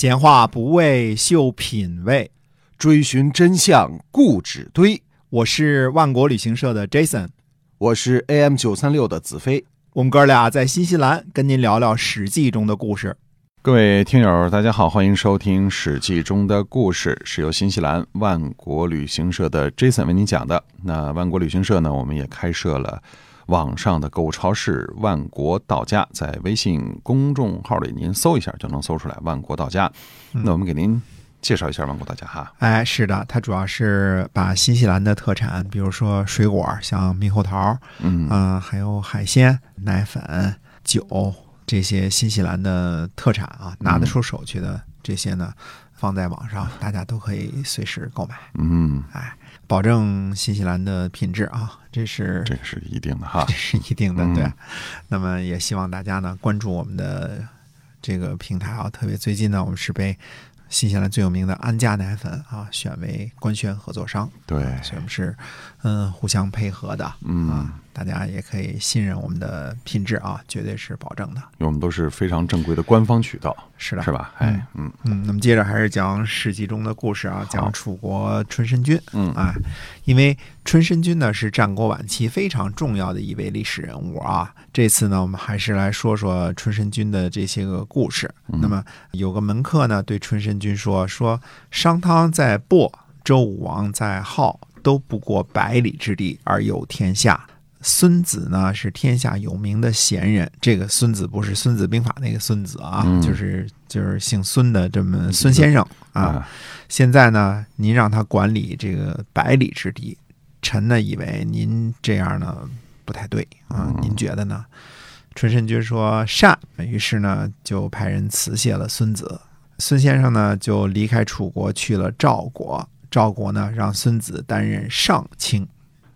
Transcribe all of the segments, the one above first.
闲话不为秀品味，追寻真相固执堆。我是万国旅行社的 Jason，我是 AM 九三六的子飞。我们哥俩在新西兰跟您聊聊《史记》中的故事。各位听友，大家好，欢迎收听《史记》中的故事，是由新西兰万国旅行社的 Jason 为您讲的。那万国旅行社呢，我们也开设了网上的购物超市“万国到家”，在微信公众号里您搜一下就能搜出来“万国到家”。那我们给您介绍一下“万国到家”哈。哎，是的，它主要是把新西兰的特产，比如说水果，像猕猴桃，嗯。啊、还有海鲜、奶粉、酒这些新西兰的特产啊，拿得出手去的这些呢，放在网上，大家都可以随时购买，嗯，哎，保证新西兰的品质啊，这是这是一定的哈这。是一定的，嗯对。那么也希望大家呢关注我们的这个平台啊，特别最近呢，我们是被新西兰最有名的安佳奶粉啊选为官宣合作商，对，所以我们是嗯互相配合的，嗯啊，大家也可以信任我们的品质啊，绝对是保证的。因为我们都是非常正规的官方渠道，是的，是吧？哎，嗯嗯，那么接着还是讲《史记》中的故事啊，讲楚国春申君。嗯啊，因为春申君呢是战国晚期非常重要的一位历史人物啊。这次呢，我们还是来说说春申君的这些个故事。那么有个门客呢对春申君说：“说商汤在亳，周武王在镐，都不过百里之地而有天下。”孙子呢是天下有名的贤人，这个孙子不是《孙子兵法》那个孙子啊，嗯就是就是姓孙的这么孙先生啊。啊，现在呢，您让他管理这个百里之地，臣呢以为您这样呢不太对啊，您觉得呢？春申君说善，于是呢就派人辞谢了孙子。孙先生呢就离开楚国去了赵国，赵国呢让孙子担任上卿。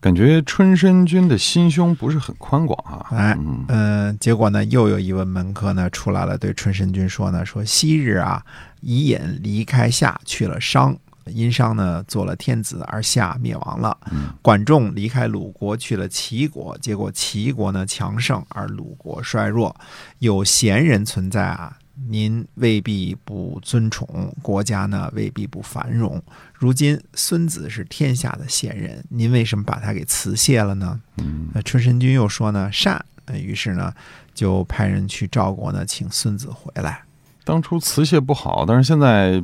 感觉春申君的心胸不是很宽广啊。哎嗯嗯，结果呢，又有一位门客呢出来了，对春申君说呢，说昔日啊，伊尹离开夏去了商，殷商呢做了天子，而夏灭亡了。嗯管仲离开鲁国去了齐国，结果齐国呢强盛，而鲁国衰弱。有贤人存在啊，您未必不尊崇，国家呢未必不繁荣。如今孙子是天下的贤人，您为什么把他给辞谢了呢？嗯那春申君又说呢善，呃于是呢就派人去赵国呢请孙子回来。当初辞谢不好，但是现在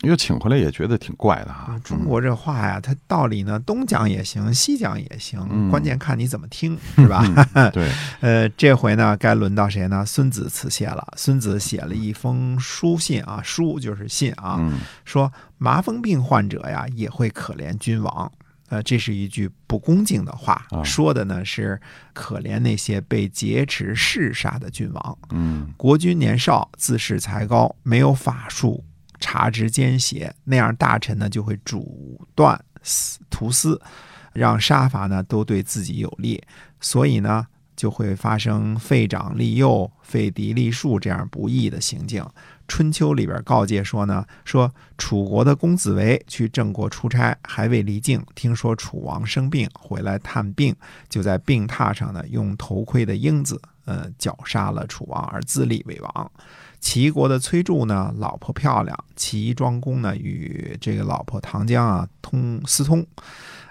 又请回来，也觉得挺怪的哈。中国这话呀，它道理呢东讲也行，西讲也行，嗯关键看你怎么听，是吧？嗯对，呃，这回呢该轮到谁呢？孙子辞谢了。孙子写了一封书信啊，书就是信啊，嗯说麻风病患者呀也会可怜君王。呃，这是一句不恭敬的话，啊说的呢是可怜那些被劫持弑杀的君王。嗯国君年少，自恃才高，没有法术察之奸邪，那样大臣呢就会主断私图私，让杀伐呢都对自己有利，所以呢就会发生废长立幼、废嫡立庶这样不义的行径。春秋里边告诫说呢，说楚国的公子围去郑国出差，还未离境，听说楚王生病，回来探病，就在病榻上呢用头盔的缨子，呃，绞杀了楚王而自立为王。齐国的崔杼呢，老婆漂亮，齐庄公呢与这个老婆唐江啊通私通，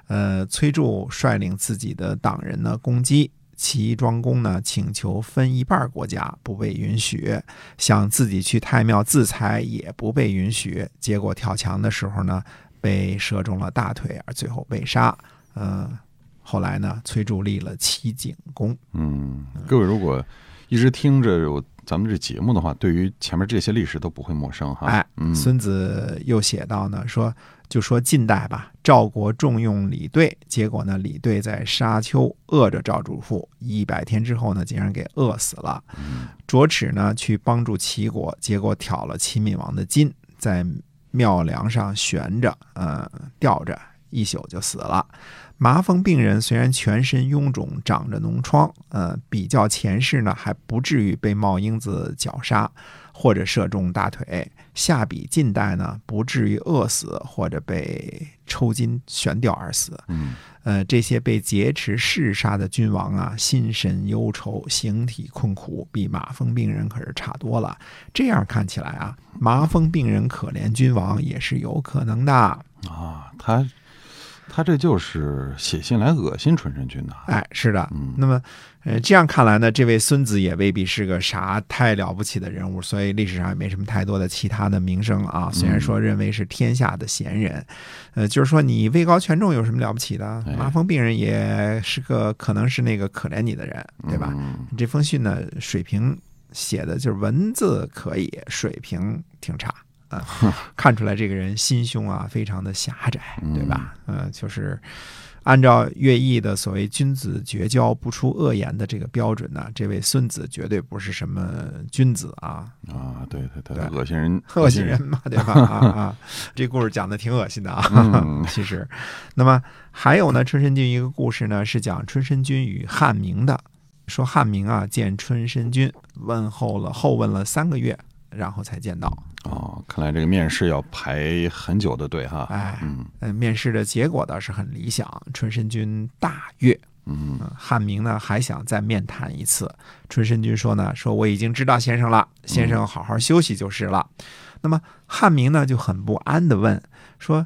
呃，崔杼率领自己的党人呢攻击。齐庄公呢请求分一半国家，不被允许；想自己去太庙自裁，也不被允许。结果跳墙的时候呢，被射中了大腿，而最后被杀。呃，后来呢，崔杼立了齐景公。嗯，各位如果一直听着我咱们这节目的话，对于前面这些历史都不会陌生哈。哎，嗯孙子又写到呢，说就说近代吧，赵国重用李队，结果呢，李队在沙丘饿着赵主父，一百天之后呢，竟然给饿死了。卓齿呢去帮助齐国，结果挑了齐闵王的筋，在庙梁上悬着，呃，吊着，一宿就死了。麻风病人虽然全身臃肿，长着脓疮，呃，比较前世呢，还不至于被冒英子绞杀。或者射中大腿，下笔近代呢不至于饿死或者被抽筋悬吊而死。嗯呃，这些被劫持弑杀的君王啊，心神忧愁，形体困苦，比麻风病人可是差多了。这样看起来啊，麻风病人可怜君王也是有可能的。啊，他他这就是写信来恶心春申君的。哎，是的。嗯那么，呃，这样看来呢，这位孙子也未必是个啥太了不起的人物，所以历史上也没什么太多的其他的名声啊。虽然说认为是天下的贤人，呃，就是说你位高权重有什么了不起的哎？麻风病人也是个可能是那个可怜你的人，对吧？嗯这封信呢，水平写的就是文字可以，水平挺差啊，看出来这个人心胸啊非常的狭窄，对吧？呃，就是按照乐毅的所谓“君子绝交，不出恶言”的这个标准呢，这位孙子绝对不是什么君子啊，啊，对对对，对恶心人，恶心人嘛，对吧？啊啊，这故事讲的挺恶心的啊，嗯 其实。那么还有呢，春申君一个故事呢，是讲春申君与汉明的。说汉明啊见春申君，问候了后问了三个月，然后才见到。哦，看来这个面试要排很久的队哈。哎，嗯呃，面试的结果倒是很理想，春申君大悦。嗯嗯，汉明呢还想再面谈一次。春申君说呢，说我已经知道先生了，先生好好休息就是了。那么汉明呢就很不安的问说，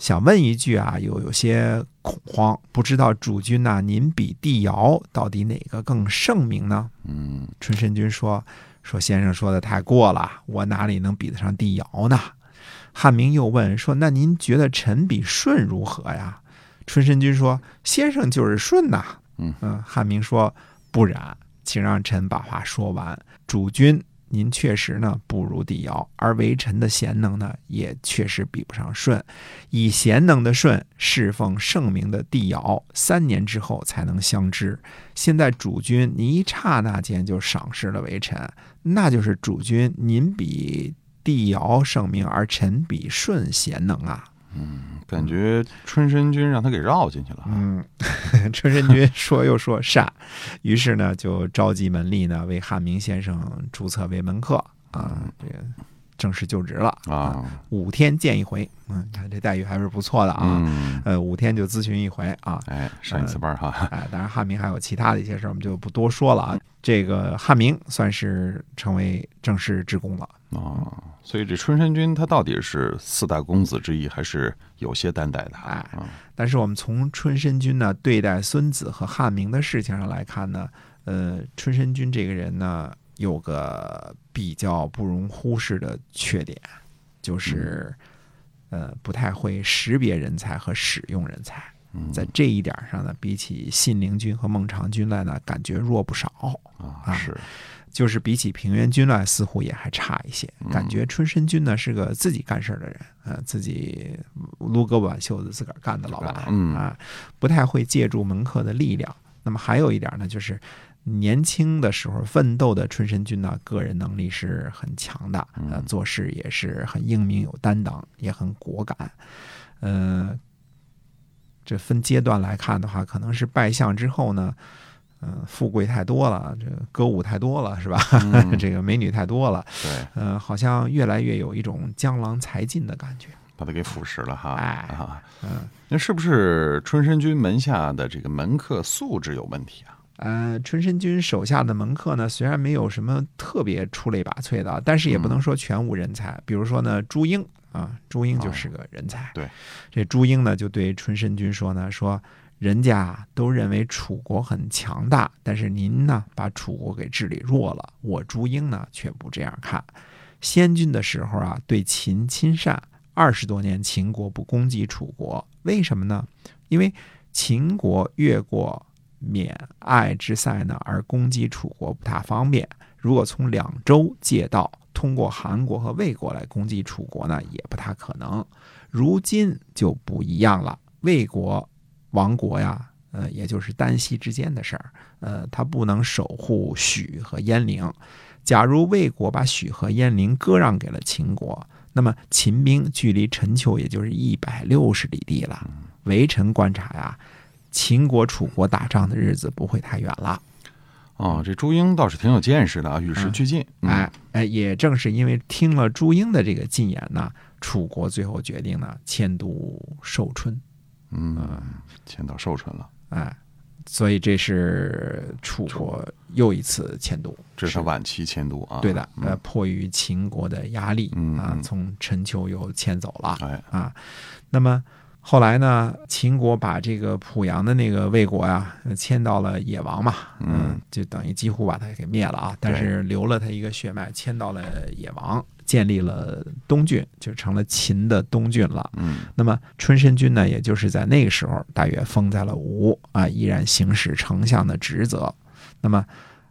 想问一句啊，有有些恐慌，不知道主君呐、您比帝尧到底哪个更圣明呢？嗯春申君说：“说先生说的太过了，我哪里能比得上帝尧呢？”汉明又问说：“那您觉得臣比舜如何呀？”春申君说：“先生就是舜呐。”嗯嗯汉明说：“不然，请让臣把话说完。主君，您确实呢不如帝尧，而为臣的贤能呢，也确实比不上舜。以贤能的舜侍奉圣明的帝尧，三年之后才能相知。现在主君您一刹那间就赏识了为臣，那就是主君您比帝尧圣明，而臣比舜贤能啊。嗯感觉春申君让他给绕进去了。嗯，春申君说又说善，于是呢就召集门吏呢为汉明先生注册为门客啊，这个正式就职了啊，五天见一回。嗯，看这待遇还是不错的啊。嗯，呃，五天就咨询一回啊。哎，上一次班哈。哎，当然汉明还有其他的一些事儿，我们就不多说了啊。这个汉明算是成为正式职工了。哦，所以这春申君他到底是四大公子之一，还是有些担待的？哎啊，但是我们从春申君呢对待孙子和汉明的事情上来看呢，呃，春申君这个人呢有个比较不容忽视的缺点，就是呃不太会识别人才和使用人才。嗯在这一点上呢，比起信陵君和孟尝君来呢，感觉弱不少。啊，啊是，就是比起平原君来，似乎也还差一些。感觉春申君呢是个自己干事儿的人，呃，自己撸胳膊挽袖子自个儿干的老板，嗯啊，不太会借助门客的力量。那么还有一点呢，就是年轻的时候奋斗的春申君呢，个人能力是很强的，呃，做事也是很英明有担当，也很果敢，呃。这分阶段来看的话，可能是拜相之后呢，嗯、富贵太多了，这个歌舞太多了，是吧？嗯 这个美女太多了，对，嗯、好像越来越有一种江郎才尽的感觉。把它给腐蚀了哈。哎啊，嗯，那是不是春申君门下的这个门客素质有问题啊？呃，春申君手下的门客呢，虽然没有什么特别出类拔萃的，但是也不能说全无人才。比如说呢，朱英啊，朱英就是个人才。对，这朱英呢就对春申君说呢，说人家都认为楚国很强大，但是您呢把楚国给治理弱了，我朱英呢却不这样看。先君的时候啊，对秦亲善，二十多年秦国不攻击楚国，为什么呢？因为秦国越过免爱之塞呢，而攻击楚国不大方便。如果从两周借道，通过韩国和魏国来攻击楚国呢，也不太可能。如今就不一样了，魏国亡国呀，呃，也就是丹西之间的事儿，呃，他不能守护许和鄢陵。假如魏国把许和鄢陵割让给了秦国，那么秦兵距离陈丘也就是一百六十里地了。微臣观察呀，秦国楚国打仗的日子不会太远了。哦，这朱英倒是挺有见识的啊，与时俱进。嗯哎哎，也正是因为听了朱英的这个进言呢，楚国最后决定呢迁都寿春。嗯，迁到寿春了，哎，所以这是楚国又一次迁都，这是晚期迁都啊。对的，嗯。呃，迫于秦国的压力嗯嗯，啊从陈丘又迁走了哎，啊。那么后来呢，秦国把这个濮阳的那个魏国呀迁到了野王嘛，嗯，就等于几乎把他给灭了啊，但是留了他一个血脉，迁到了野王，建立了东郡，就成了秦的东郡了。嗯那么春申君呢，也就是在那个时候，大约封在了吴啊，依然行使丞相的职责。那么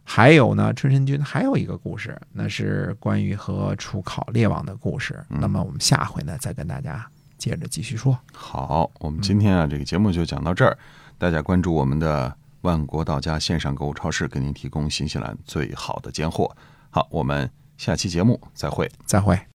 还有呢，春申君还有一个故事，那是关于和楚考烈王的故事。嗯那么我们下回呢，再跟大家接着继续说。好，我们今天啊，这个节目就讲到这儿。大家关注我们的万国到家线上购物超市，给您提供新西兰最好的尖货。好，我们下期节目再会。再会。